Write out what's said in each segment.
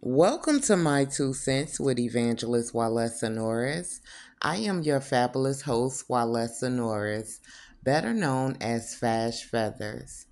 Welcome to My Two Cents with Evangelist Walesa Norris. I am your fabulous host, Walesa Norris, better known as Fash Feathers.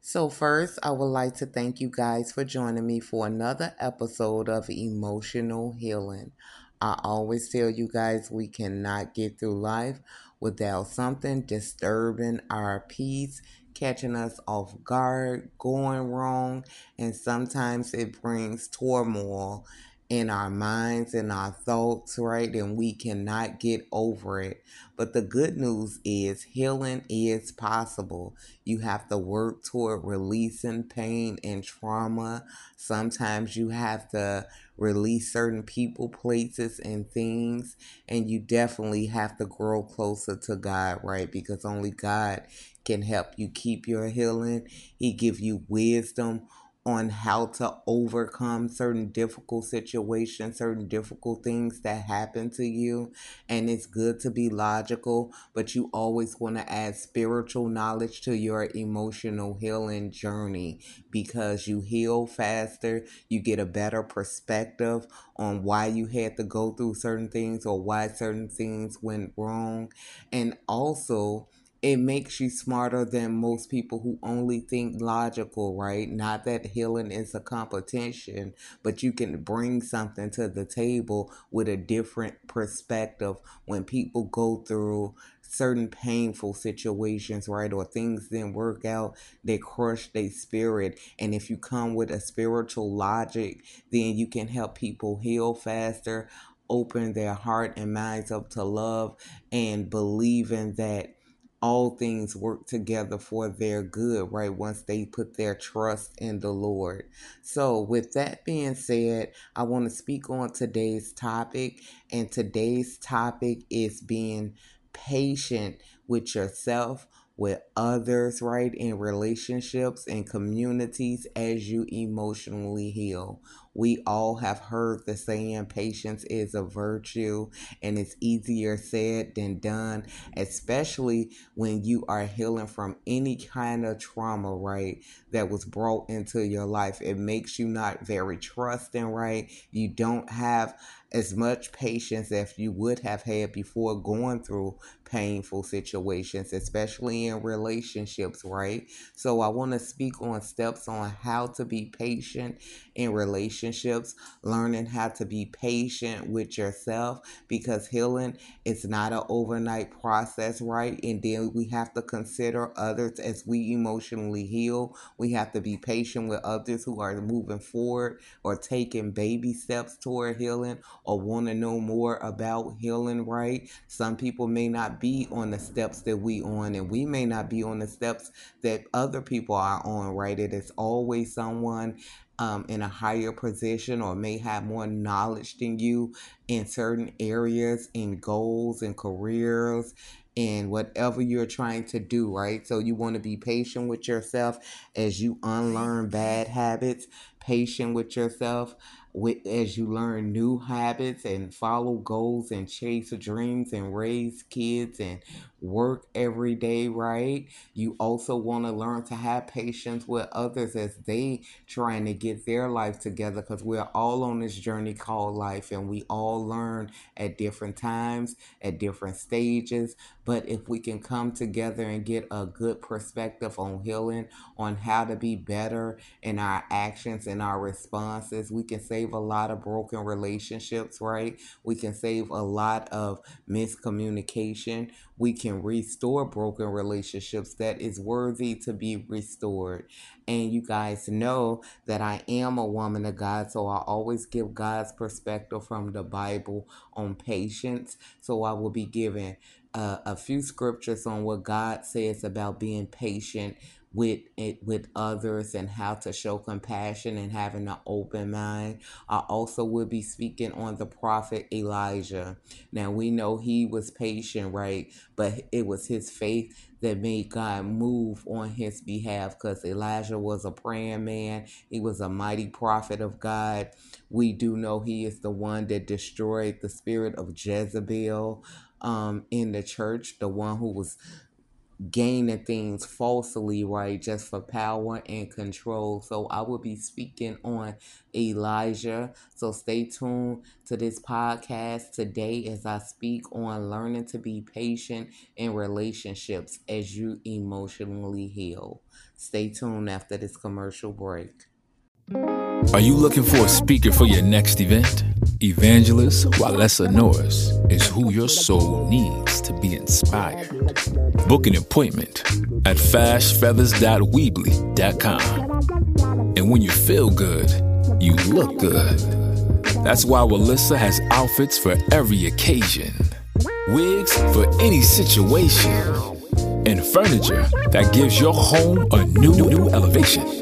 So, first, I would like to thank you guys for joining me for another episode of Emotional Healing. I always tell you guys we cannot get through life without something disturbing our peace catching us off guard, going wrong, and sometimes it brings turmoil in our minds and our thoughts, right? And we cannot get over it. But the good news is healing is possible. You have to work toward releasing pain and trauma. Sometimes you have to release certain people, places, and things. And you definitely have to grow closer to God, right? Because only God can help you keep your healing. He give you wisdom on how to overcome certain difficult situations, certain difficult things that happen to you. And it's good to be logical, but you always want to add spiritual knowledge to your emotional healing journey because you heal faster, you get a better perspective on why you had to go through certain things or why certain things went wrong. And also, it makes you smarter than most people who only think logical, right? Not that healing is a competition, but you can bring something to the table with a different perspective when people go through certain painful situations, right? Or things didn't work out, they crush their spirit. And if you come with a spiritual logic, then you can help people heal faster, open their heart and minds up to love, and believing that all things work together for their good, right? Once they put their trust in the Lord. So, with that being said, I want to speak on today's topic, and today's topic is being patient with yourself with others, right? In relationships and communities as you emotionally heal. We all have heard the saying patience is a virtue and it's easier said than done, especially when you are healing from any kind of trauma, right? That was brought into your life. It makes you not very trusting, right? You don't have as much patience as you would have had before going through painful situations, especially in relationships, right? So, I want to speak on steps on how to be patient in relationships, learning how to be patient with yourself because healing is not an overnight process, right? And then we have to consider others as we emotionally heal. We have to be patient with others who are moving forward or taking baby steps toward healing or want to know more about healing, right? Some people may not be on the steps that we on and we may not be on the steps that other people are on, right? It is always someone um, in a higher position or may have more knowledge than you in certain areas in goals and careers and whatever you're trying to do, right? So you want to be patient with yourself as you unlearn bad habits, patient with yourself with as you learn new habits and follow goals and chase dreams and raise kids and work every day right you also want to learn to have patience with others as they trying to get their life together because we're all on this journey called life and we all learn at different times at different stages but if we can come together and get a good perspective on healing on how to be better in our actions and our responses we can save a lot of broken relationships, right? We can save a lot of miscommunication. We can restore broken relationships that is worthy to be restored. And you guys know that I am a woman of God, so I always give God's perspective from the Bible on patience. So I will be giving uh, a few scriptures on what God says about being patient with it with others and how to show compassion and having an open mind. I also will be speaking on the prophet Elijah. Now we know he was patient, right? But it was his faith that made God move on his behalf because Elijah was a praying man. He was a mighty prophet of God. We do know he is the one that destroyed the spirit of Jezebel um, in the church, the one who was gaining things falsely, right, just for power and control. So I will be speaking on Elijah. So stay tuned to this podcast today as I speak on learning to be patient in relationships as you emotionally heal. Stay tuned after this commercial break. Are you looking for a speaker for your next event? Evangelist Walesa Norris is who your soul needs to be inspired. Book an appointment at fashfeathers.weebly.com. And when you feel good, you look good. That's why Walesa has outfits for every occasion, wigs for any situation, and furniture that gives your home a new, new elevation.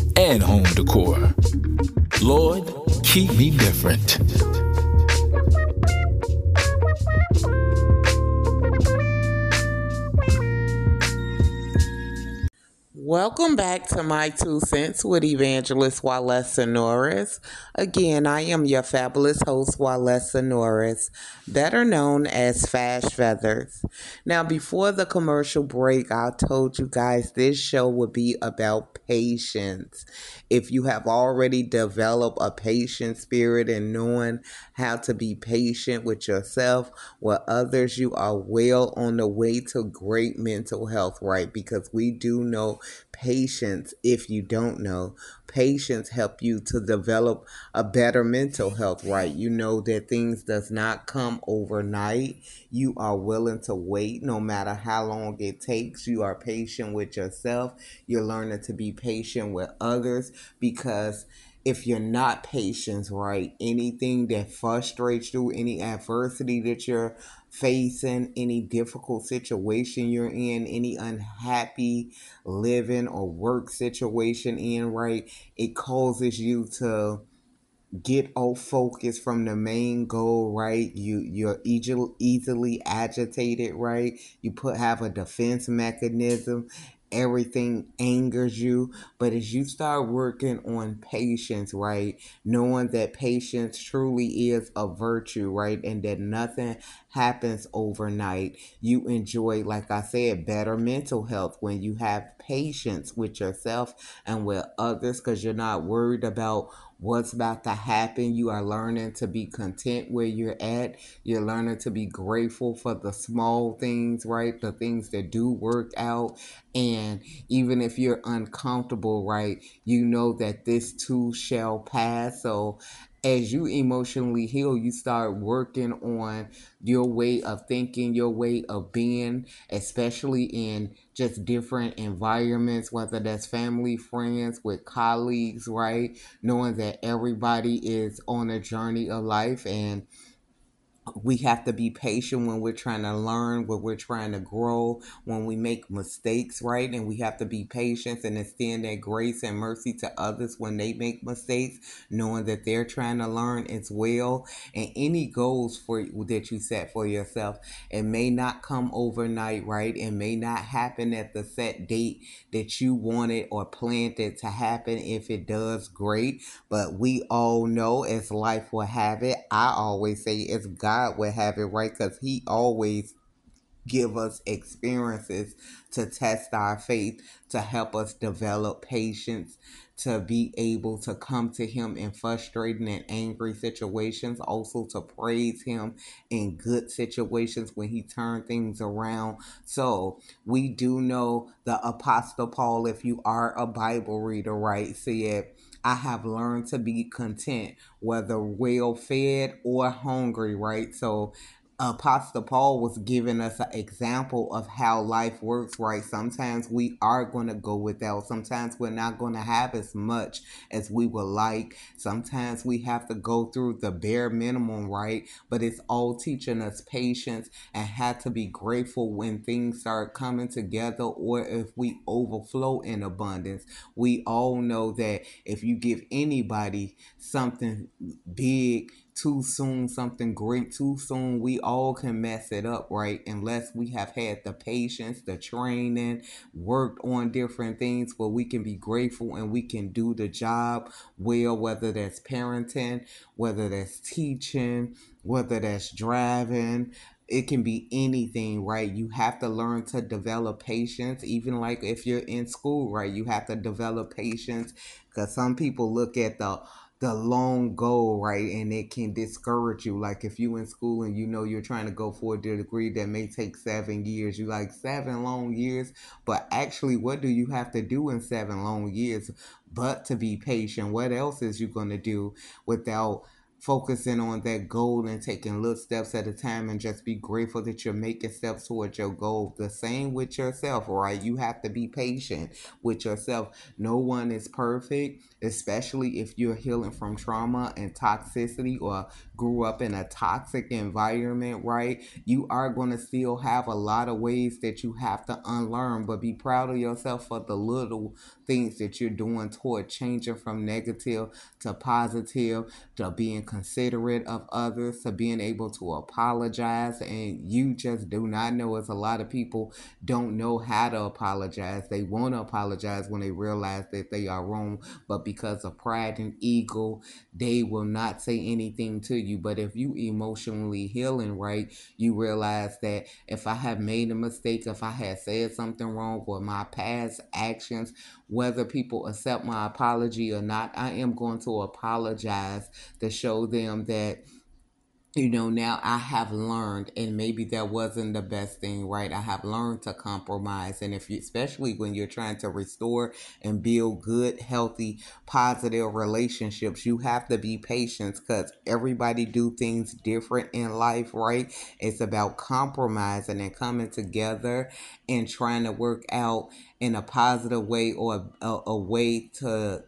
and home decor? Lord, keep me different. Welcome back to My Two Cents with Evangelist Walesa Norris. Again, I am your fabulous host, Walesa Norris, better known as Fash Feathers. Now, before the commercial break, I told you guys this show would be about patience. If you have already developed a patient spirit and knowing how to be patient with yourself, with others, you are well on the way to great mental health, right? Because we do know patience if you don't know patience help you to develop a better mental health right? You know that things does not come overnight. You are willing to wait no matter how long it takes. You are patient with yourself. You're learning to be patient with others because if you're not patient, right, anything that frustrates you, any adversity that you're facing, any difficult situation you're in, any unhappy living or work situation in, right, it causes you to get off focus from the main goal right? You you're easily easily agitated right? You put have a defense mechanism everything angers you. But as you start working on patience, right, knowing that patience truly is a virtue, right, and that nothing happens overnight, you enjoy, like I said, better mental health when you have patience with yourself and with others because you're not worried about what's about to happen. You are learning to be content where you're at. You're learning to be grateful for the small things, right? The things that do work out. And even if you're uncomfortable, right, you know that this too shall pass. So as you emotionally heal, you start working on your way of thinking, your way of being, especially in just different environments, whether that's family, friends, with colleagues, right? Knowing that everybody is on a journey of life and we have to be patient when we're trying to learn, when we're trying to grow, when we make mistakes, right? And we have to be patient and extend that grace and mercy to others when they make mistakes, knowing that they're trying to learn as well. And any goals for that you set for yourself, it may not come overnight, right? It may not happen at the set date that you wanted or planned it to happen. If it does, great. But we all know as life will have it, I always say it's God God would have it right because He always give us experiences to test our faith, to help us develop patience, to be able to come to Him in frustrating and angry situations, also to praise Him in good situations when He turned things around. So we do know the Apostle Paul, if you are a Bible reader, right, said, I have learned to be content, whether well fed or hungry, right? So Uh, Apostle Paul was giving us an example of how life works, right? Sometimes we are going to go without. Sometimes we're not going to have as much as we would like. Sometimes we have to go through the bare minimum, right? But it's all teaching us patience and have to be grateful when things start coming together or if we overflow in abundance. We all know that if you give anybody something big, too soon, something great too soon, we all can mess it up, right? Unless we have had the patience, the training, worked on different things where we can be grateful and we can do the job well, whether that's parenting, whether that's teaching, whether that's driving, it can be anything, right? You have to learn to develop patience, even like if you're in school, right? You have to develop patience because some people look at the the long goal, right? And it can discourage you. Like if you in school and you know you're trying to go for a degree that may take seven years, you like seven long years. But actually, what do you have to do in seven long years? But to be patient. What else is you gonna do without focusing on that goal and taking little steps at a time and just be grateful that you're making steps towards your goal. The same with yourself, right? You have to be patient with yourself. No one is perfect, especially if you're healing from trauma and toxicity or grew up in a toxic environment, right? You are going to still have a lot of ways that you have to unlearn, but be proud of yourself for the little things that you're doing toward changing from negative to positive, to being considerate of others, to being able to apologize. And you just do not know, as a lot of people don't know how to apologize. They want to apologize when they realize that they are wrong, but because of pride and ego, they will not say anything to you. But if you emotionally healing right, you realize that if I have made a mistake, if I had said something wrong, or my past actions whether people accept my apology or not, I am going to apologize to show them that you know, now I have learned, and maybe that wasn't the best thing, right? I have learned to compromise. And if you, especially when you're trying to restore and build good, healthy, positive relationships, you have to be patient because everybody do things different in life, right? It's about compromising and coming together and trying to work out in a positive way or a, a way to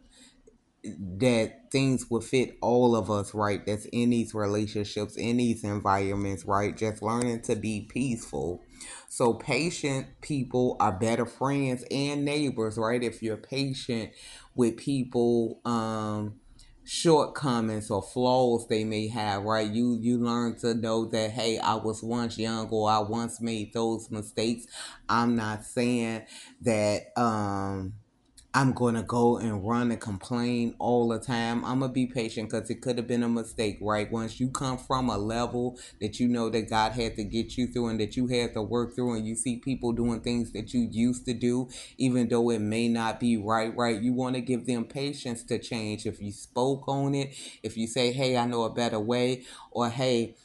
that things will fit all of us, right? That's in these relationships, in these environments, right? Just learning to be peaceful. So, patient people are better friends and neighbors, right? If you're patient with people, um, shortcomings or flaws they may have right you you learn to know that hey i was once young or i once made those mistakes i'm not saying that um I'm going to go and run and complain all the time. I'm going to be patient because it could have been a mistake, right? Once you come from a level that you know that God had to get you through and that you had to work through, and you see people doing things that you used to do, even though it may not be right, right? You want to give them patience to change. If you spoke on it, if you say, hey, I know a better way, or hey,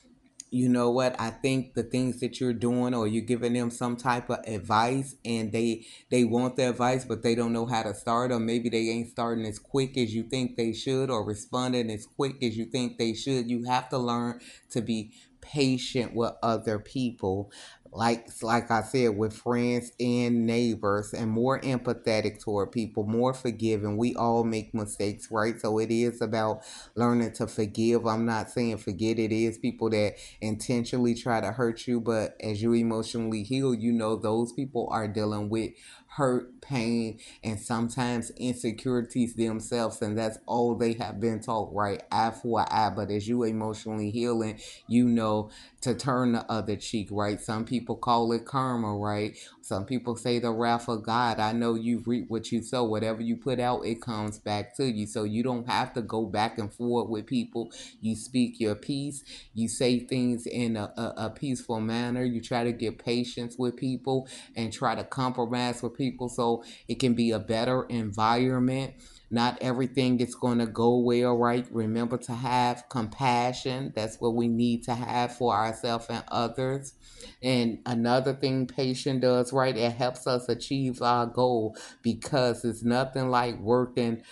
you know what i think the things that you're doing or you're giving them some type of advice and they they want the advice but they don't know how to start or maybe they ain't starting as quick as you think they should or responding as quick as you think they should you have to learn to be patient with other people like like I said, with friends and neighbors, and more empathetic toward people, more forgiving. We all make mistakes, right? So it is about learning to forgive. I'm not saying forget it is people that intentionally try to hurt you, but as you emotionally heal, you know those people are dealing with hurt, pain, and sometimes insecurities themselves. And that's all they have been taught, right? Eye for eye. But as you emotionally healing, you know to turn the other cheek, right? Some people call it karma, right? Some people say the wrath of God. I know you reap what you sow. Whatever you put out, it comes back to you. So you don't have to go back and forth with people. You speak your peace. You say things in a, a, a peaceful manner. You try to get patience with people and try to compromise with people so it can be a better environment not everything is going to go well, right? Remember to have compassion. That's what we need to have for ourselves and others. And another thing patient does, right? It helps us achieve our goal because it's nothing like working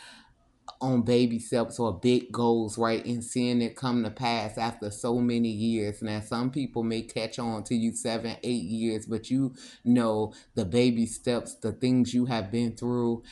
on baby steps or big goals, right? And seeing it come to pass after so many years. Now, some people may catch on to you seven, eight years, but you know the baby steps, the things you have been through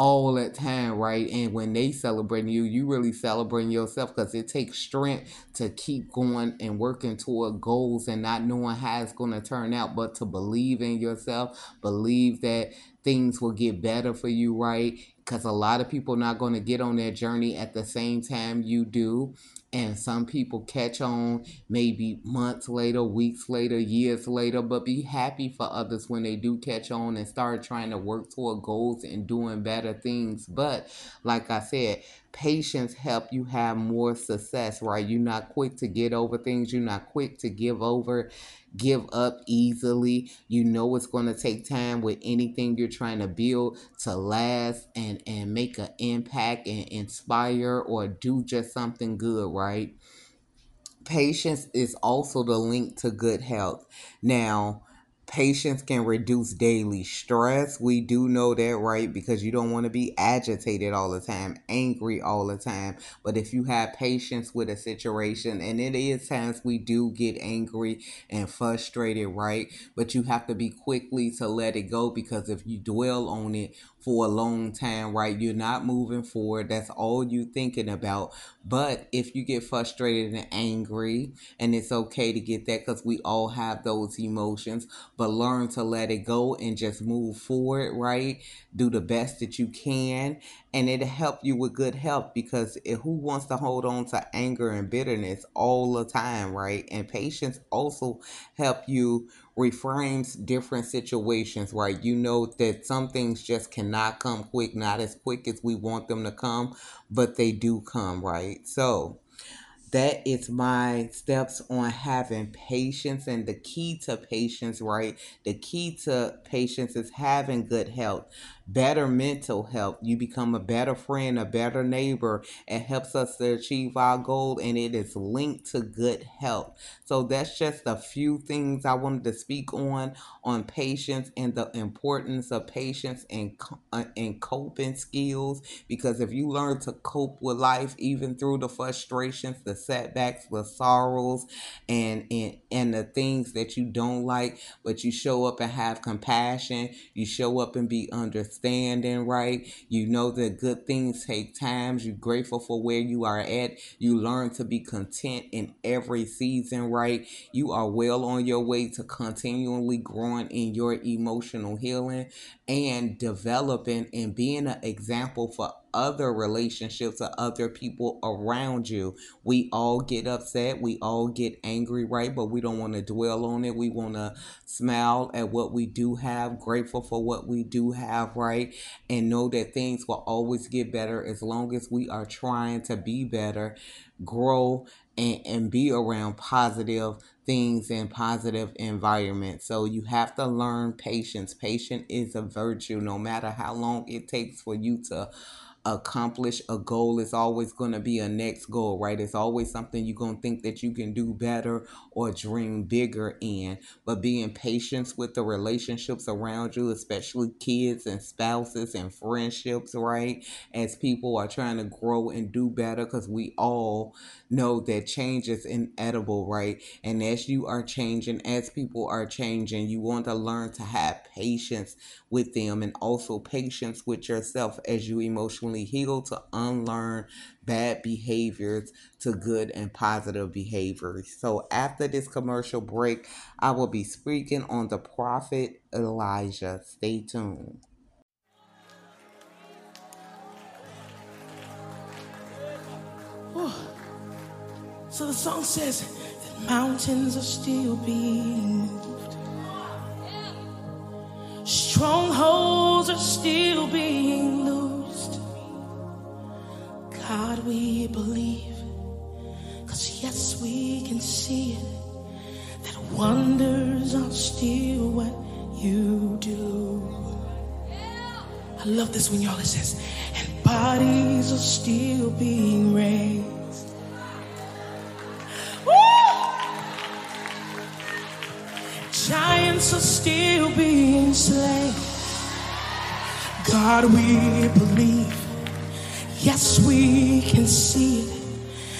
all that time, right? And when they celebrating you, you really celebrating yourself because it takes strength to keep going and working toward goals and not knowing how it's going to turn out, but to believe in yourself, believe that things will get better for you, right? Because a lot of people not going to get on that journey at the same time you do and some people catch on maybe months later, weeks later, years later, but be happy for others when they do catch on and start trying to work toward goals and doing better things. But like I said, patience help you have more success, right? You're not quick to get over things, you're not quick to give over, give up easily. You know it's going to take time with anything you're trying to build to last and and make an impact and inspire or do just something good, right? Patience is also the link to good health. Now, Patience can reduce daily stress. We do know that, right? Because you don't want to be agitated all the time, angry all the time. But if you have patience with a situation, and it is times we do get angry and frustrated, right? But you have to be quickly to let it go because if you dwell on it for a long time, right? You're not moving forward. That's all you're thinking about. But if you get frustrated and angry, and it's okay to get that because we all have those emotions, but learn to let it go and just move forward, right? Do the best that you can, and it'll help you with good health because who wants to hold on to anger and bitterness all the time, right? And patience also help you reframes different situations, right? You know that some things just cannot come quick, not as quick as we want them to come, but they do come, right? So, that is my steps on having patience and the key to patience right the key to patience is having good health better mental health. You become a better friend, a better neighbor. It helps us to achieve our goal and it is linked to good health. So that's just a few things I wanted to speak on on patience and the importance of patience and uh, and coping skills because if you learn to cope with life even through the frustrations, the setbacks, the sorrows and and and the things that you don't like, but you show up and have compassion, you show up and be understanding standing right. You know that good things take times. You're grateful for where you are at. You learn to be content in every season, right? You are well on your way to continually growing in your emotional healing and developing and being an example for other relationships or other people around you. We all get upset, we all get angry, right? But we don't want to dwell on it. We want to smile at what we do have, grateful for what we do have, right? And know that things will always get better as long as we are trying to be better, grow, and, and be around positive things in positive environments. So you have to learn patience. Patience is a virtue no matter how long it takes for you to accomplish a goal is always going to be a next goal, right? It's always something you're going to think that you can do better or dream bigger in. But being patient with the relationships around you, especially kids and spouses and friendships, right? As people are trying to grow and do better, because we all know that change is inedible, right? And as you are changing, as people are changing, you want to learn to have patience with them and also patience with yourself as you emotionally heal to unlearn bad behaviors to good and positive behaviors. So after this commercial break, I will be speaking on the prophet Elijah. Stay tuned. So the song says that mountains are still being moved. Strongholds are still being loosed. God, we believe. Cause yes, we can see it. That wonders are still what you do. I love this when y'all it says, and bodies are still being raised. Giants are still being slain. God, we believe. yes, we can see.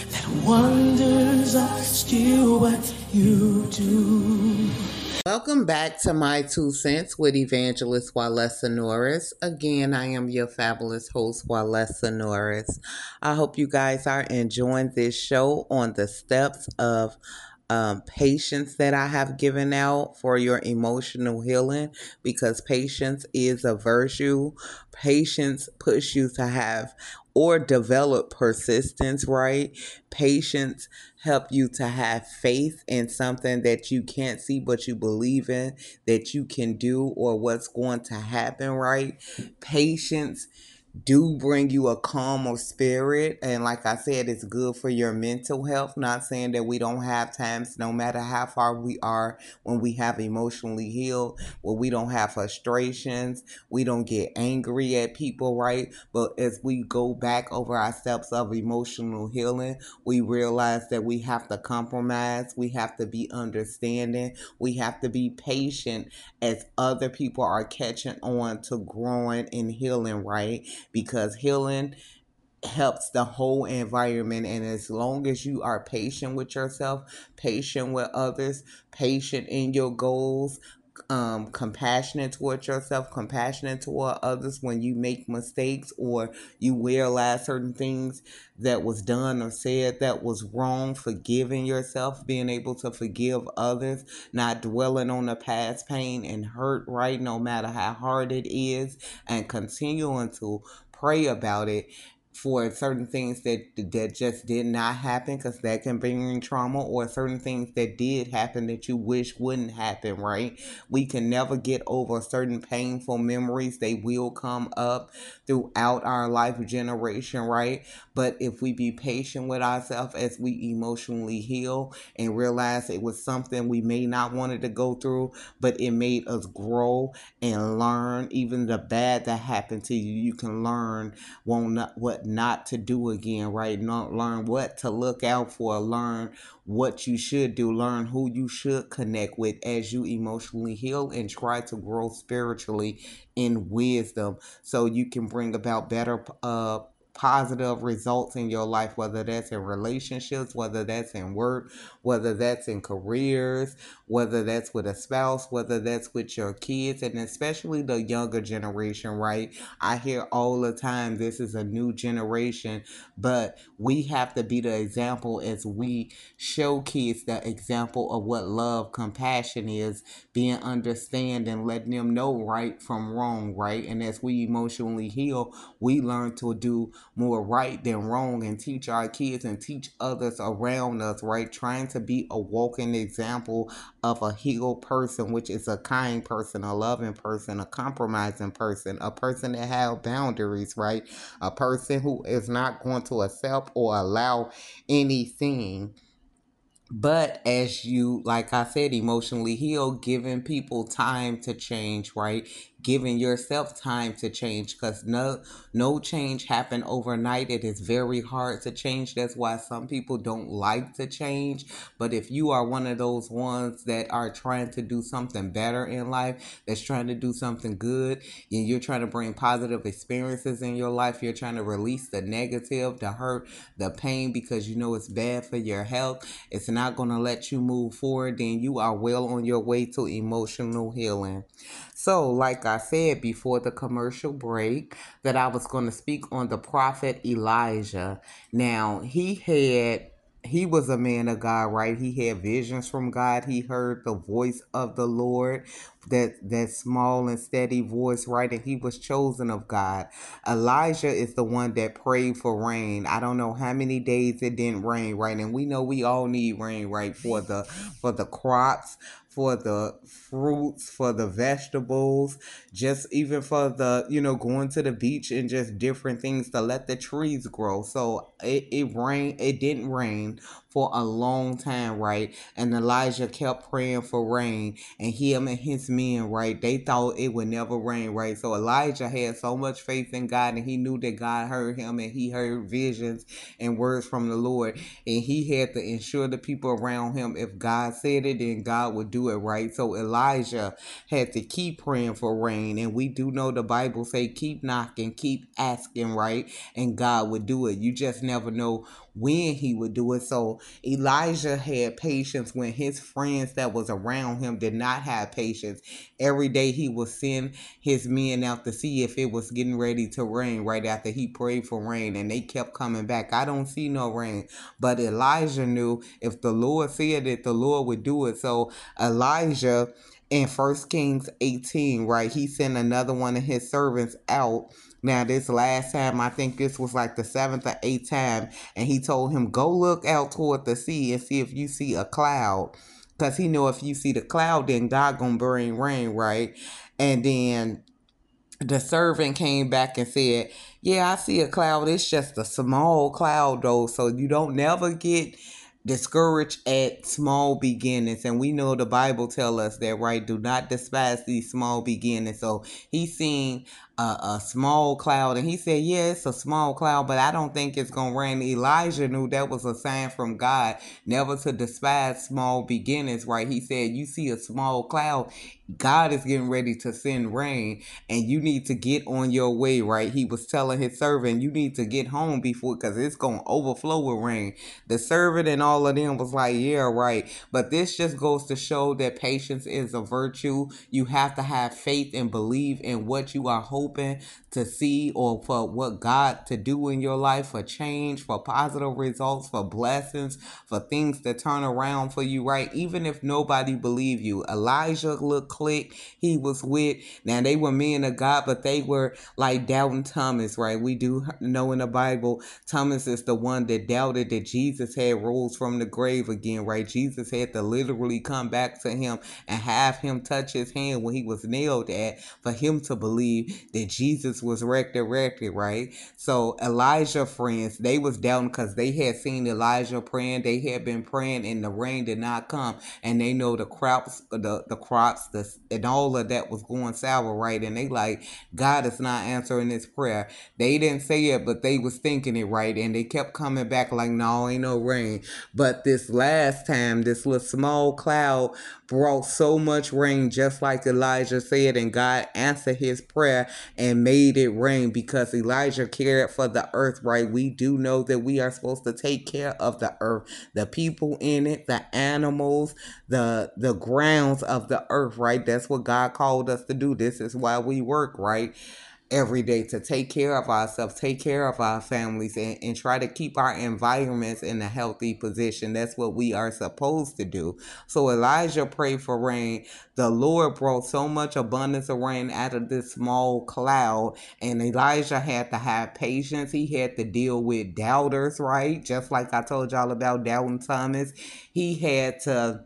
That wonders are still what you do. Welcome back to My Two Cents with Evangelist Walesa Norris. Again, I am your fabulous host, Walesa Norris. I hope you guys are enjoying this show on the steps of um, patience that I have given out for your emotional healing because patience is a virtue. Patience puts you to have or develop persistence, right? Patience help you to have faith in something that you can't see but you believe in that you can do or what's going to happen, right? Patience do bring you a calmer spirit. And like I said, it's good for your mental health. Not saying that we don't have times, no matter how far we are, when we have emotionally healed, where we don't have frustrations, we don't get angry at people, right? But as we go back over our steps of emotional healing, we realize that we have to compromise, we have to be understanding, we have to be patient as other people are catching on to growing and healing, right? Because healing helps the whole environment. And as long as you are patient with yourself patient with others patient in your goals um, compassionate towards yourself, compassionate toward others when you make mistakes or you realize certain things that was done or said that was wrong, forgiving yourself, being able to forgive others, not dwelling on the past pain and hurt, right? No matter how hard it is, and continuing to pray about it for certain things that that just did not happen because that can bring in trauma or certain things that did happen that you wish wouldn't happen right? We can never get over certain painful memories. They will come up throughout our life generation right? But if we be patient with ourselves as we emotionally heal and realize it was something we may not wanted to go through but it made us grow and learn even the bad that happened to you you can learn won't not what not to do again, right? Not learn what to look out for, learn what you should do, learn who you should connect with as you emotionally heal and try to grow spiritually in wisdom. So you can bring about better uh positive results in your life, whether that's in relationships, whether that's in work, whether that's in careers, whether that's with a spouse, whether that's with your kids, and especially the younger generation, right? I hear all the time this is a new generation, but we have to be the example as we show kids the example of what love, compassion is, being understanding, letting them know right from wrong, right? And as we emotionally heal, we learn to do more right than wrong and teach our kids and teach others around us, right? Trying to be a walking example of a healed person, which is a kind person, a loving person, a compromising person, a person that have boundaries, right? A person who is not going to accept or allow anything but as you like i said emotionally heal giving people time to change right giving yourself time to change because no no change happen overnight. It is very hard to change. That's why some people don't like to change. But if you are one of those ones that are trying to do something better in life that's trying to do something good and you're trying to bring positive experiences in your life you're trying to release the negative the hurt the pain because you know it's bad for your health it's not going to let you move forward then you are well on your way to emotional healing. So, like I said before the commercial break, that I was going to speak on the prophet Elijah. Now, he had he was a man of God, right? He had visions from God. He heard the voice of the Lord, that that small and steady voice, right? And he was chosen of God. Elijah is the one that prayed for rain. I don't know how many days it didn't rain, right? And we know we all need rain, right, for the for the crops, for the fruits, for the vegetables, just even for the, you know, going to the beach and just different things to let the trees grow. So it, it rained, it didn't rain for a long time, right? And Elijah kept praying for rain, and him and his men, right? They thought it would never rain, right? So Elijah had so much faith in God, and he knew that God heard him, and he heard visions and words from the Lord, and he had to ensure the people around him if God said it, then God would do it, right? So Elijah had to keep praying for rain, and we do know the Bible say keep knocking, keep asking, right? And God would do it. You just never know when he would do it. So Elijah had patience when his friends that was around him did not have patience. Every day he would send his men out to see if it was getting ready to rain right after he prayed for rain and they kept coming back. I don't see no rain. But Elijah knew if the Lord said it, the Lord would do it. So Elijah in First Kings 18, right, he sent another one of his servants out now, this last time, I think this was like the seventh or eighth time, and he told him, Go look out toward the sea and see if you see a cloud. Because he know if you see the cloud, then God gonna bring rain, right? And then the servant came back and said, Yeah, I see a cloud. It's just a small cloud though. So you don't never get discouraged at small beginnings. And we know the bible tell us that right? Do not despise these small beginnings. So he's seen a, a, small cloud and he said yeah it's a small cloud but i don't think it's gonna rain elijah knew that was a sign from god never to despise small beginnings right he said you see a small cloud God is getting ready to send rain and you need to get on your way, right? He was telling his servant, you need to get home before because it's going to overflow with rain. The servant and all of them was like, yeah, right. But this just goes to show that patience is a virtue. You have to have faith and believe in what you are hoping to see or for what God to do in your life for change, for positive results, for blessings, for things to turn around for you, right? Even if nobody believe you. Elijah looked clique he was with. Now they were men of God, but they were like doubting Thomas, right? We do know in the Bible, Thomas is the one that doubted that Jesus had rose from the grave again, right? Jesus had to literally come back to him and have him touch his hand when he was nailed at for him to believe that Jesus was resurrected, right? So Elijah friends, they was down because they had seen Elijah praying. They had been praying and the rain did not come. And they know the crops, the, the crops, the and all of that was going sour, right? And they like, God is not answering this prayer. They didn't say it, but they was thinking it right. And they kept coming back like, no, ain't no rain. But this last time, this little small cloud brought so much rain, just like Elijah said, and God answered his prayer and made it rain because Elijah cared for the earth, right? We do know that we are supposed to take care of the earth, the people in it, the animals, the the grounds of the earth, right? That's what God called us to do. This is why we work, right? Every day to take care of ourselves, take care of our families, and, and try to keep our environments in a healthy position. That's what we are supposed to do. So Elijah prayed for rain. The Lord brought so much abundance of rain out of this small cloud, and Elijah had to have patience. He had to deal with doubters, right? Just like I told y'all about doubting Thomas. He had to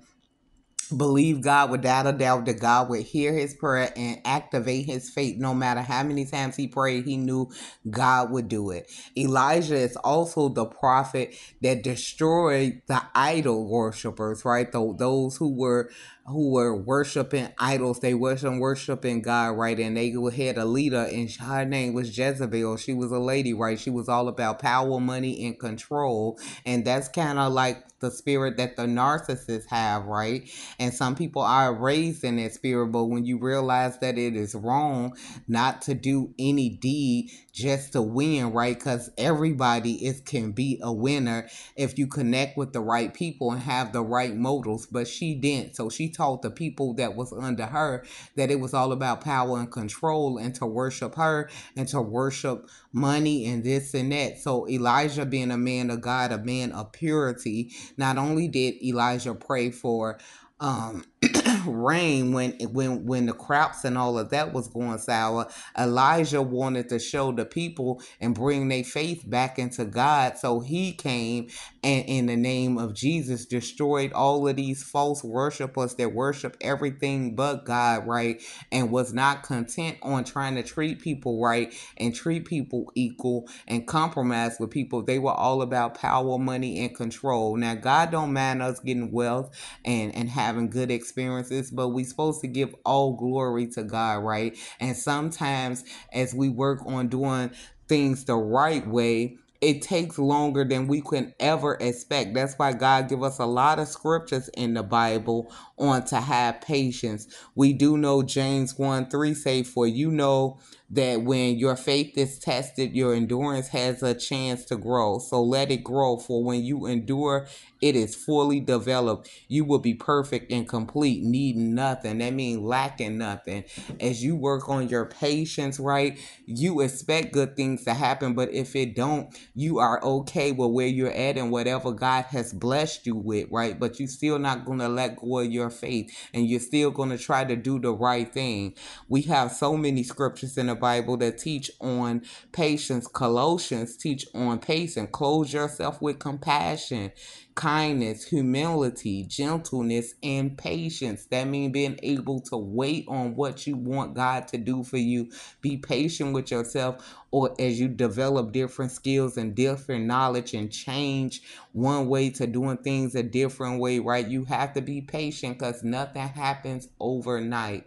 believe God without a doubt that God would hear his prayer and activate his faith no matter how many times he prayed he knew God would do it. Elijah is also the prophet that destroyed the idol worshippers right? Those who were who were worshiping idols. They wasn't worshiping God, right? And they had a leader, and her name was Jezebel. She was a lady, right? She was all about power, money, and control. And that's kind of like the spirit that the narcissists have, right? And some people are raised in that spirit, but when you realize that it is wrong not to do any deed just to win, right? Because everybody is can be a winner if you connect with the right people and have the right motives. But she didn't, so she taught the people that was under her that it was all about power and control, and to worship her and to worship money and this and that. So Elijah, being a man of God, a man of purity, not only did Elijah pray for um rain when when when the crops and all of that was going sour elijah wanted to show the people and bring their faith back into god so he came and in the name of Jesus destroyed all of these false worshipers that worship everything but God, right? And was not content on trying to treat people right and treat people equal and compromise with people. They were all about power, money, and control. Now, God don't mind us getting wealth and, and having good experiences, but we supposed to give all glory to God, right? And sometimes as we work on doing things the right way, it takes longer than we can ever expect. That's why God give us a lot of scriptures in the Bible on to have patience. We do know James 1 3 say, For you know that when your faith is tested, your endurance has a chance to grow. So let it grow. For when you endure, it is fully developed. You will be perfect and complete, needing nothing. That means lacking nothing. As you work on your patience, right? You expect good things to happen, but if it don't, you are okay with where you're at and whatever God has blessed you with, right? But you're still not gonna let go of your faith and you're still gonna try to do the right thing. We have so many scriptures in the Bible that teach on patience. Colossians teach on patience. Clothe yourself with compassion kindness, humility, gentleness, and patience. That means being able to wait on what you want God to do for you. Be patient with yourself or as you develop different skills and different knowledge and change one way to doing things a different way, right? You have to be patient because nothing happens overnight.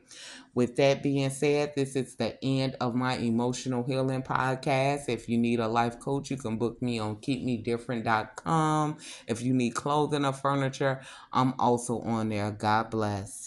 With that being said, this is the end of my emotional healing podcast. If you need a life coach, you can book me on keepmedifferent.com. If you need clothing or furniture, I'm also on there. God bless.